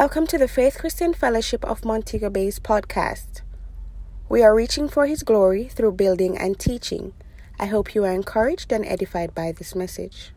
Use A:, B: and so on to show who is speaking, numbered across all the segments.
A: Welcome to the Faith Christian Fellowship of Montego Bay's podcast. We are reaching for His glory through building and teaching. I hope you are encouraged and edified by this message.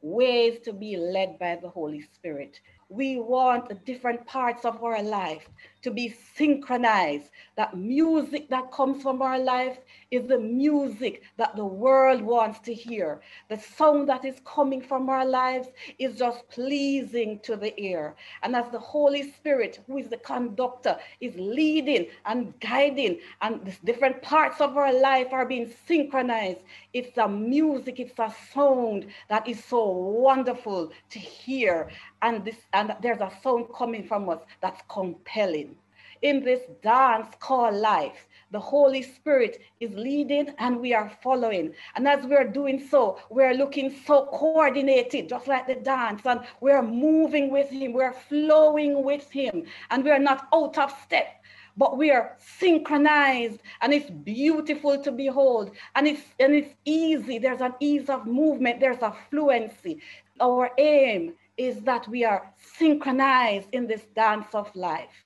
B: Ways to be led by the Holy Spirit. We want the different parts of our life to be synchronized. That music that comes from our life is the music that the world wants to hear. The song that is coming from our lives is just pleasing to the ear. And as the Holy Spirit, who is the conductor, is leading and guiding, and the different parts of our life are being synchronized, it's a music, it's a sound that is so wonderful to hear. And this and there's a sound coming from us that's compelling. In this dance called life. The Holy Spirit is leading and we are following. And as we're doing so, we're looking so coordinated, just like the dance, and we're moving with Him, we're flowing with Him, and we're not out of step but we are synchronized and it's beautiful to behold. And it's and it's easy. There's an ease of movement. There's a fluency. Our aim is that we are synchronized in this dance of life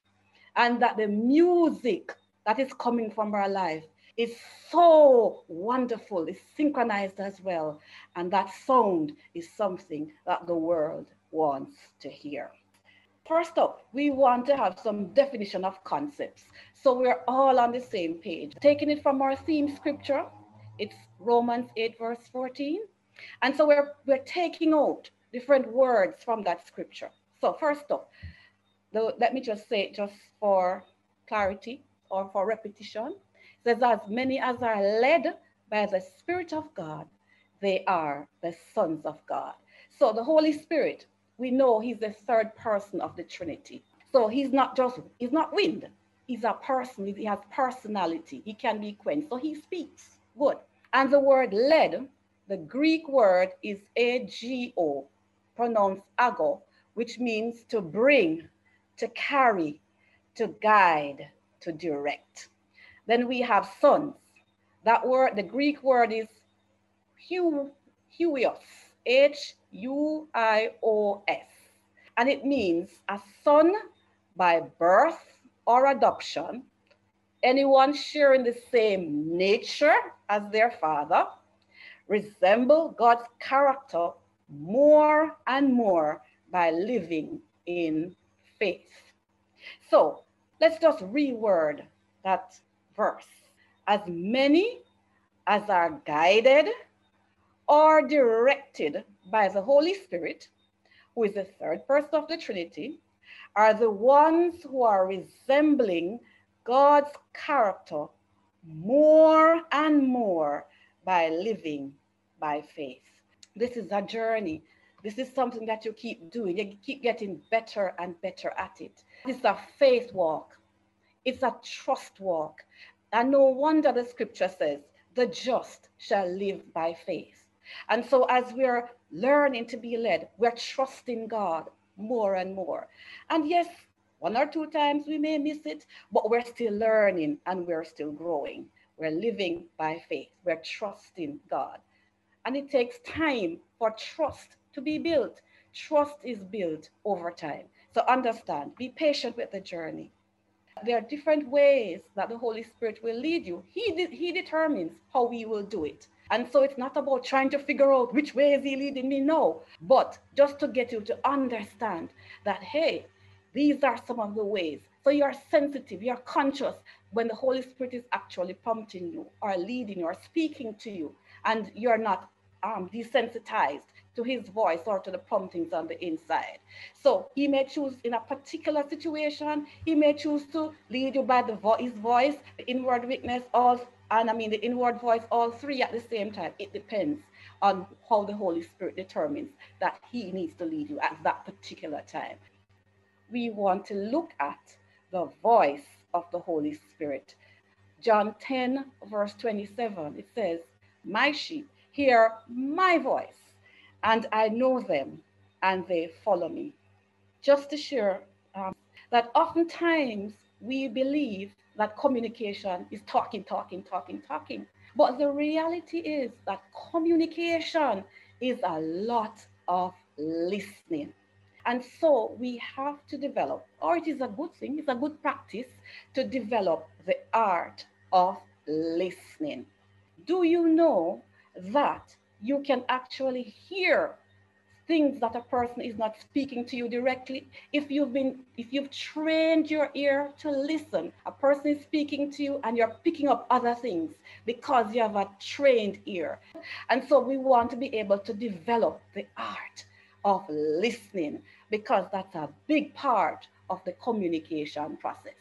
B: and that the music that is coming from our life is so wonderful, it's synchronized as well. And that sound is something that the world wants to hear. First up, we want to have some definition of concepts. So we're all on the same page. Taking it from our theme scripture, it's Romans 8, verse 14. And so we're, we're taking out different words from that scripture. So first the, let me just say just for clarity or for repetition. It says, as many as are led by the Spirit of God, they are the sons of God. So the Holy Spirit, we know he's the third person of the Trinity. So he's not just, he's not wind. He's a person, he has personality. He can be quenched. So he speaks. Good. And the word led, the Greek word is ago, pronounced ago, which means to bring, to carry, to guide, to direct. Then we have sons. That word, the Greek word is hu, huios, H-U-I-O-S. And it means a son by birth or adoption, anyone sharing the same nature as their father, resemble God's character more and more by living in faith. So let's just reword that verse. As many as are guided or directed by the Holy Spirit, who is the third person of the Trinity, are the ones who are resembling God's character more and more by living by faith. This is a journey this is something that you keep doing. You keep getting better and better at it. It's a faith walk. It's a trust walk. And no wonder the scripture says, the just shall live by faith. And so as we're learning to be led, we're trusting God more and more. And yes, one or two times we may miss it, but we're still learning and we're still growing. We're living by faith. We're trusting God. And it takes time for trust to be built. Trust is built over time. So understand, be patient with the journey. There are different ways that the Holy Spirit will lead you. He, de- he determines how we will do it. And so it's not about trying to figure out which way is he leading me, no, but just to get you to understand that, hey, these are some of the ways. So you're sensitive, you're conscious when the Holy Spirit is actually prompting you or leading you or speaking to you, and you're not um, desensitized to his voice or to the promptings on the inside. So he may choose in a particular situation, he may choose to lead you by the vo- his voice, the inward witness, all, and I mean the inward voice, all three at the same time. It depends on how the Holy Spirit determines that he needs to lead you at that particular time. We want to look at the voice of the Holy Spirit. John 10, verse 27, it says, My sheep hear my voice and I know them and they follow me. Just to share um, that oftentimes we believe that communication is talking, talking, talking, talking. But the reality is that communication is a lot of listening. And so we have to develop, or it is a good thing, it's a good practice to develop the art of listening. Do you know that you can actually hear things that a person is not speaking to you directly. If you've been if you've trained your ear to listen a person is speaking to you and you're picking up other things because you have a trained ear. And so we want to be able to develop the art of listening because that's a big part of the communication process.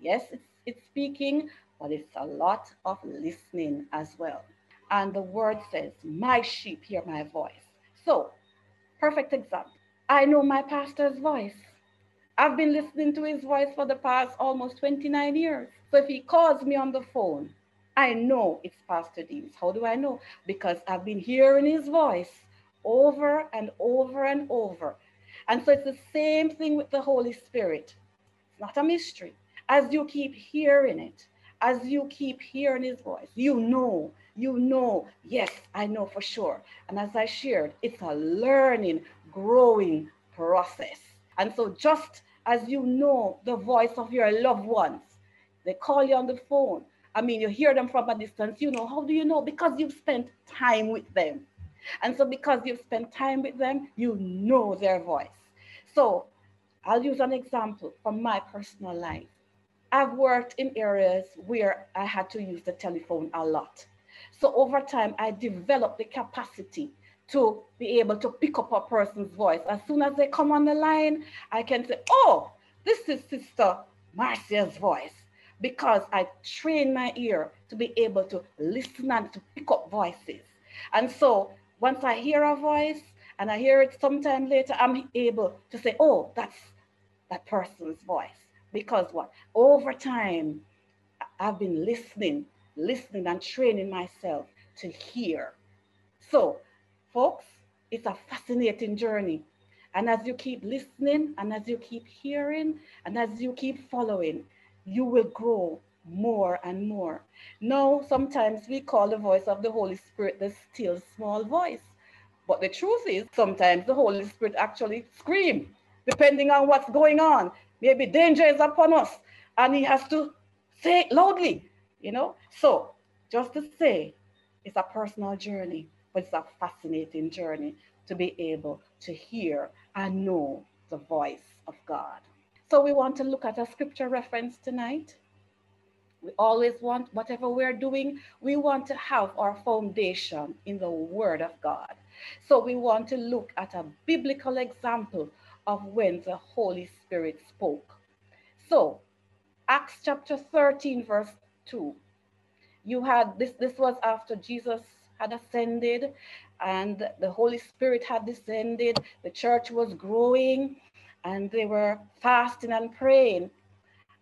B: Yes it's, it's speaking but it's a lot of listening as well and the word says my sheep hear my voice so perfect example. I know my pastor's voice. I've been listening to his voice for the past almost 29 years. So if he calls me on the phone, I know it's Pastor Deans. How do I know? Because I've been hearing his voice over and over and over. And so it's the same thing with the Holy Spirit. It's not a mystery. As you keep hearing it, as you keep hearing his voice, you know you know, yes, I know for sure. And as I shared, it's a learning, growing process. And so, just as you know the voice of your loved ones, they call you on the phone. I mean, you hear them from a distance, you know, how do you know? Because you've spent time with them. And so, because you've spent time with them, you know their voice. So, I'll use an example from my personal life. I've worked in areas where I had to use the telephone a lot. So over time, I developed the capacity to be able to pick up a person's voice. As soon as they come on the line, I can say, oh, this is Sister Marcia's voice because I train my ear to be able to listen and to pick up voices. And so once I hear a voice and I hear it sometime later, I'm able to say, oh, that's that person's voice. Because what? Over time, I've been listening listening and training myself to hear. So, folks, it's a fascinating journey. And as you keep listening and as you keep hearing and as you keep following, you will grow more and more. Now, sometimes we call the voice of the Holy Spirit the still small voice. But the truth is, sometimes the Holy Spirit actually screams, depending on what's going on. Maybe danger is upon us, and he has to say it loudly you know? So just to say, it's a personal journey, but it's a fascinating journey to be able to hear and know the voice of God. So we want to look at a scripture reference tonight. We always want, whatever we're doing, we want to have our foundation in the Word of God. So we want to look at a biblical example of when the Holy Spirit spoke. So, Acts chapter 13, verse 2. You had this, this was after Jesus had ascended and the Holy Spirit had descended. The church was growing and they were fasting and praying.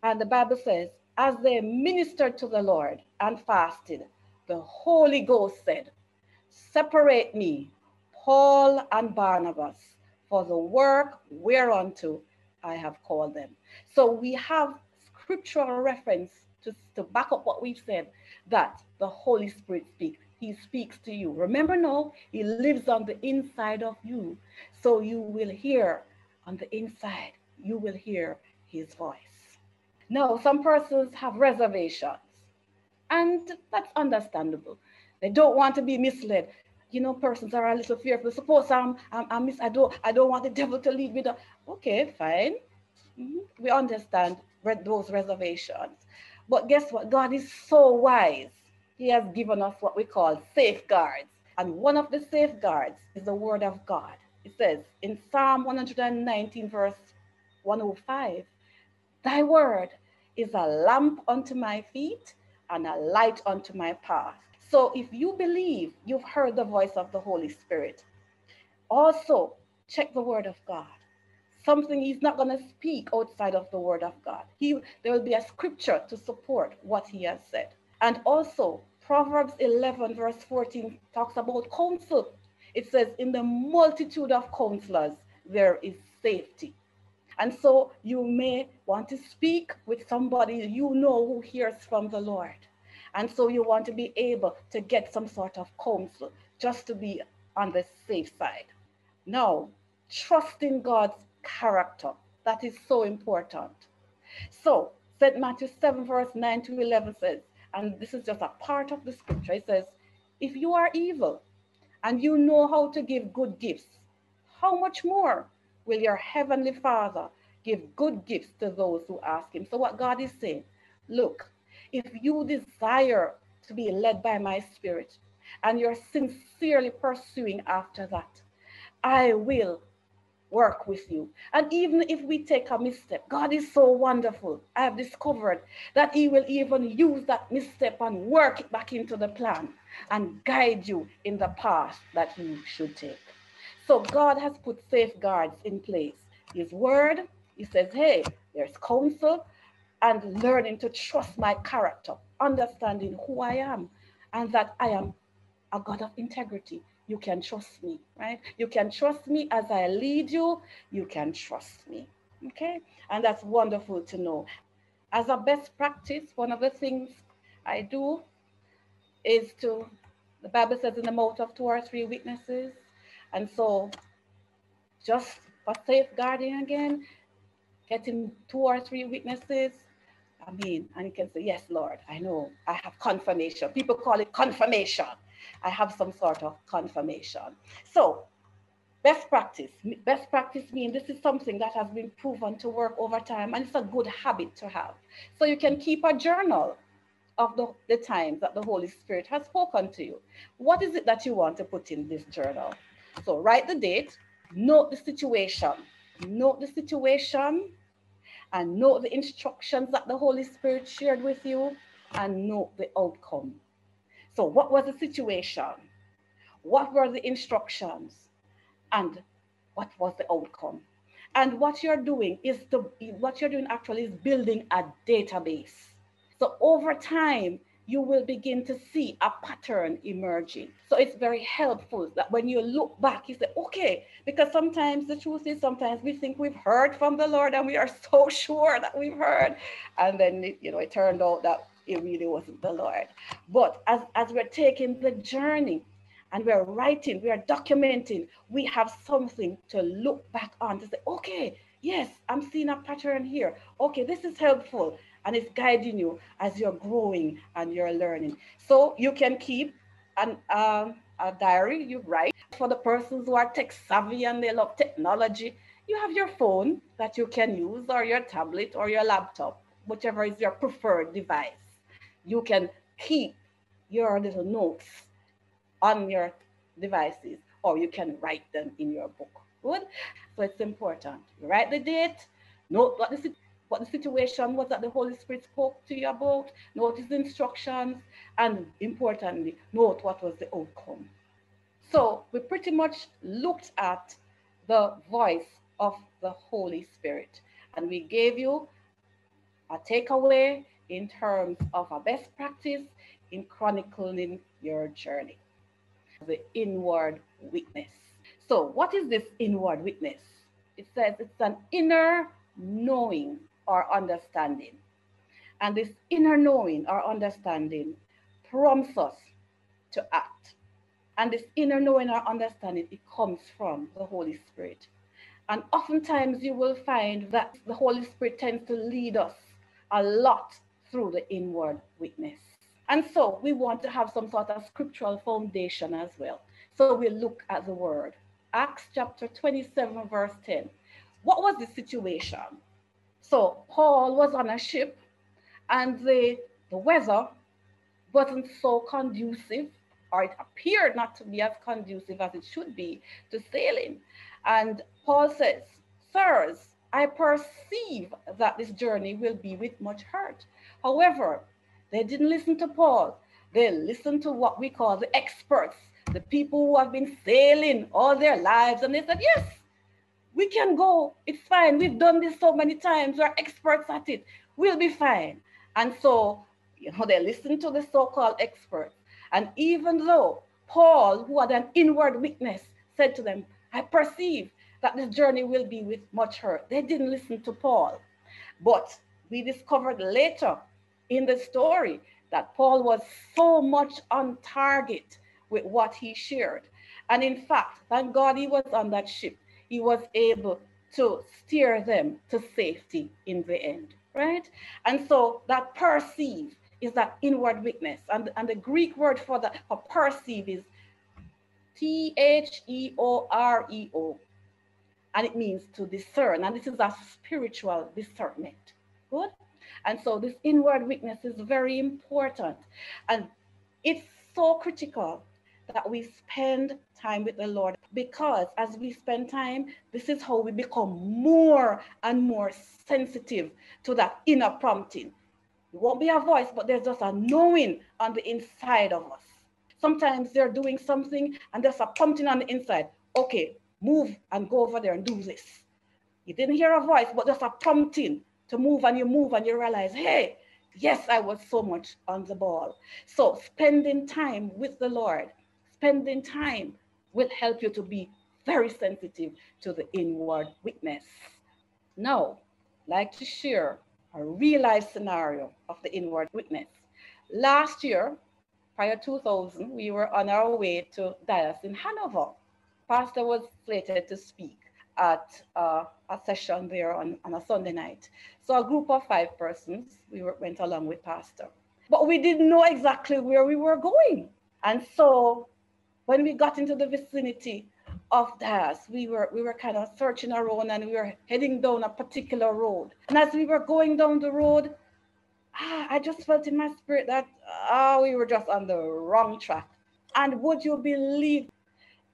B: And the Bible says, as they ministered to the Lord and fasted, the Holy Ghost said, Separate me, Paul and Barnabas, for the work whereunto I have called them. So we have scriptural reference to, to back up what we've said, that the Holy Spirit speaks. He speaks to you. Remember now, he lives on the inside of you. So you will hear on the inside, you will hear his voice. Now, some persons have reservations, and that's understandable. They don't want to be misled. You know, persons are a little fearful. Suppose I'm, I'm, I'm I don't, I don't want the devil to lead me. To, okay, fine. Mm-hmm. We understand those reservations. But guess what? God is so wise. He has given us what we call safeguards. And one of the safeguards is the word of God. It says in Psalm 119, verse 105, Thy word is a lamp unto my feet and a light unto my path. So if you believe you've heard the voice of the Holy Spirit, also check the word of God something he's not going to speak outside of the word of God. He, there will be a scripture to support what he has said. And also, Proverbs 11, verse 14, talks about counsel. It says, In the multitude of counselors, there is safety. And so you may want to speak with somebody you know who hears from the Lord. And so you want to be able to get some sort of counsel just to be on the safe side. Now, trusting God's character. That is so important. So, St. Matthew 7, verse 9 to 11 says, and this is just a part of the scripture, it says, If you are evil and you know how to give good gifts, how much more will your heavenly Father give good gifts to those who ask him? So, what God is saying, look, if you desire to be led by my spirit and you're sincerely pursuing after that, I will work with you. And even if we take a misstep, God is so wonderful. I have discovered that He will even use that misstep and work it back into the plan and guide you in the path that you should take. So God has put safeguards in place. His word, He says, hey, there's counsel and learning to trust my character, understanding who I am and that I am a God of integrity you can trust me, right? You can trust me as I lead you. You can trust me. Okay. And that's wonderful to know. As a best practice, one of the things I do is to, the Bible says, in the mouth of two or three witnesses. And so, just for safeguarding again, getting two or three witnesses. I mean, and you can say, Yes, Lord, I know I have confirmation. People call it confirmation. I have some sort of confirmation. So best practice. Best practice means this is something that has been proven to work over time and it's a good habit to have. So you can keep a journal of the, the times that the Holy Spirit has spoken to you. What is it that you want to put in this journal? So write the date, note the situation, note the situation, and note the instructions that the Holy Spirit shared with you, and note the outcome. So, what was the situation? What were the instructions? And what was the outcome? And what you're doing is to what you're doing actually is building a database. So over time, you will begin to see a pattern emerging. So it's very helpful that when you look back, you say, okay, because sometimes the truth is sometimes we think we've heard from the Lord and we are so sure that we've heard. And then, it, you know, it turned out that it really wasn't the Lord. But as, as we're taking the journey and we're writing, we are documenting, we have something to look back on to say, okay, yes, I'm seeing a pattern here. Okay, this is helpful. And it's guiding you as you're growing and you're learning. So you can keep an, um, a diary, you write. For the persons who are tech savvy and they love technology, you have your phone that you can use, or your tablet, or your laptop, whichever is your preferred device you can keep your little notes on your devices or you can write them in your book. Good? So it's important. You write the date, note what the, what the situation was that the Holy Spirit spoke to you about, note his instructions, and importantly, note what was the outcome. So we pretty much looked at the voice of the Holy Spirit and we gave you a takeaway in terms of a best practice in chronicling your journey. The inward witness. So, what is this inward witness? It says it's an inner knowing or understanding. And this inner knowing our understanding prompts us to act. And this inner knowing our understanding, it comes from the Holy Spirit. And oftentimes you will find that the Holy Spirit tends to lead us a lot through the inward witness. And so we want to have some sort of scriptural foundation as well. So we look at the word. Acts chapter 27, verse 10. What was the situation? So Paul was on a ship and the, the weather wasn't so conducive, or it appeared not to be as conducive as it should be to sailing. And Paul says, Sirs, I perceive that this journey will be with much hurt However, they didn't listen to Paul. They listened to what we call the experts, the people who have been sailing all their lives. And they said, yes, we can go. It's fine. We've done this so many times. We're experts at it. We'll be fine. And so, you know, they listened to the so-called experts. And even though Paul, who had an inward witness, said to them, I perceive that this journey will be with much hurt. They didn't listen to Paul. But we discovered later in the story that Paul was so much on target with what he shared. And in fact, thank God he was on that ship. He was able to steer them to safety in the end, right? And so that perceive is that inward witness. And, and the Greek word for that for perceive is T H E O R E O. And it means to discern. And this is a spiritual discernment. Good? And so this inward witness is very important. And it's so critical that we spend time with the Lord because as we spend time, this is how we become more and more sensitive to that inner prompting. It won't be a voice, but there's just a knowing on the inside of us. Sometimes they're doing something and there's a prompting on the inside. Okay, move and go over there and do this. You didn't hear a voice, but there's a prompting to move and you move and you realize, hey, yes, I was so much on the ball. So spending time with the Lord, spending time will help you to be very sensitive to the inward witness. Now, like to share a real life scenario of the inward witness. Last year, prior 2000, we were on our way to Dallas in Hanover. Pastor was slated to speak at uh, a session there on, on a Sunday night. So a group of five persons, we were, went along with Pastor. But we didn't know exactly where we were going. And so when we got into the vicinity of Dallas, we were we were kind of searching around and we were heading down a particular road. And as we were going down the road, ah, I just felt in my spirit that ah, we were just on the wrong track. And would you believe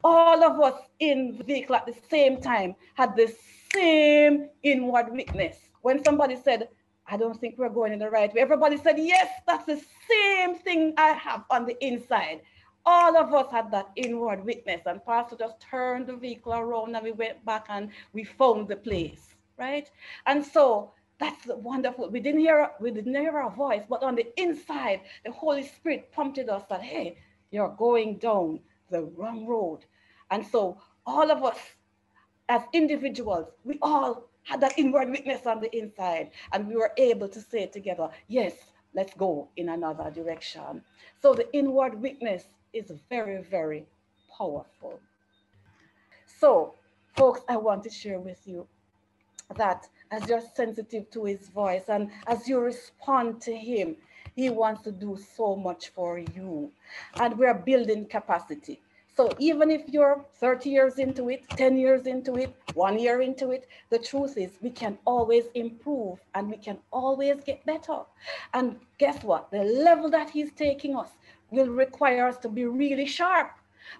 B: all of us in the vehicle at the same time had the same inward witness. When somebody said, I don't think we're going in the right way, everybody said, Yes, that's the same thing I have on the inside. All of us had that inward witness, and Pastor just turned the vehicle around and we went back and we found the place, right? And so that's wonderful. We didn't hear we didn't hear a voice, but on the inside, the Holy Spirit prompted us that, hey, you're going down the wrong road. And so all of us as individuals, we all had that inward witness on the inside, and we were able to say together, yes, let's go in another direction. So the inward witness is very, very powerful. So, folks, I want to share with you that as you're sensitive to his voice and as you respond to him, he wants to do so much for you. And we're building capacity. So even if you're 30 years into it, 10 years into it, one year into it, the truth is we can always improve and we can always get better. And guess what? The level that he's taking us will require us to be really sharp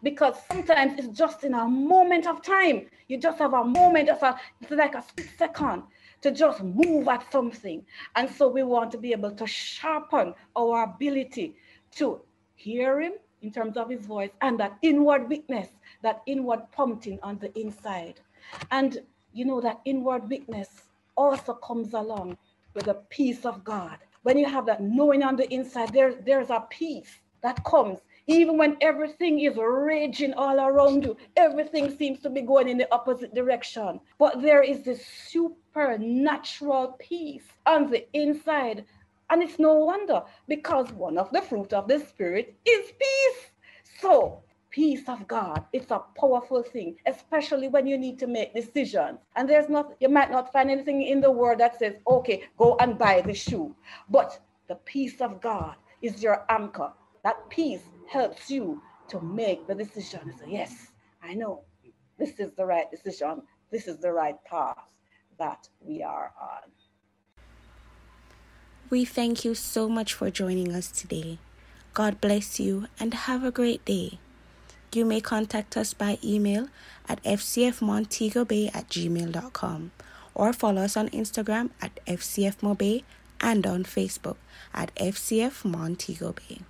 B: because sometimes it's just in a moment of time. You just have a moment of a, it's like a second to just move at something. And so we want to be able to sharpen our ability to hear him, in terms of his voice and that inward witness, that inward prompting on the inside. And you know, that inward witness also comes along with the peace of God. When you have that knowing on the inside, there, there's a peace that comes. Even when everything is raging all around you, everything seems to be going in the opposite direction. But there is this supernatural peace on the inside and it's no wonder because one of the fruit of the Spirit is peace. So, peace of God, it's a powerful thing, especially when you need to make decisions. And there's not, you might not find anything in the word that says, okay, go and buy the shoe. But the peace of God is your anchor. That peace helps you to make the decision. Say, yes, I know this is the right decision. This is the right path that we are on.
A: We thank you so much for joining us today. God bless you and have a great day. You may contact us by email at fcfmontegobay at gmail.com or follow us on Instagram at fcfmobay and on Facebook at FCF Montego Bay.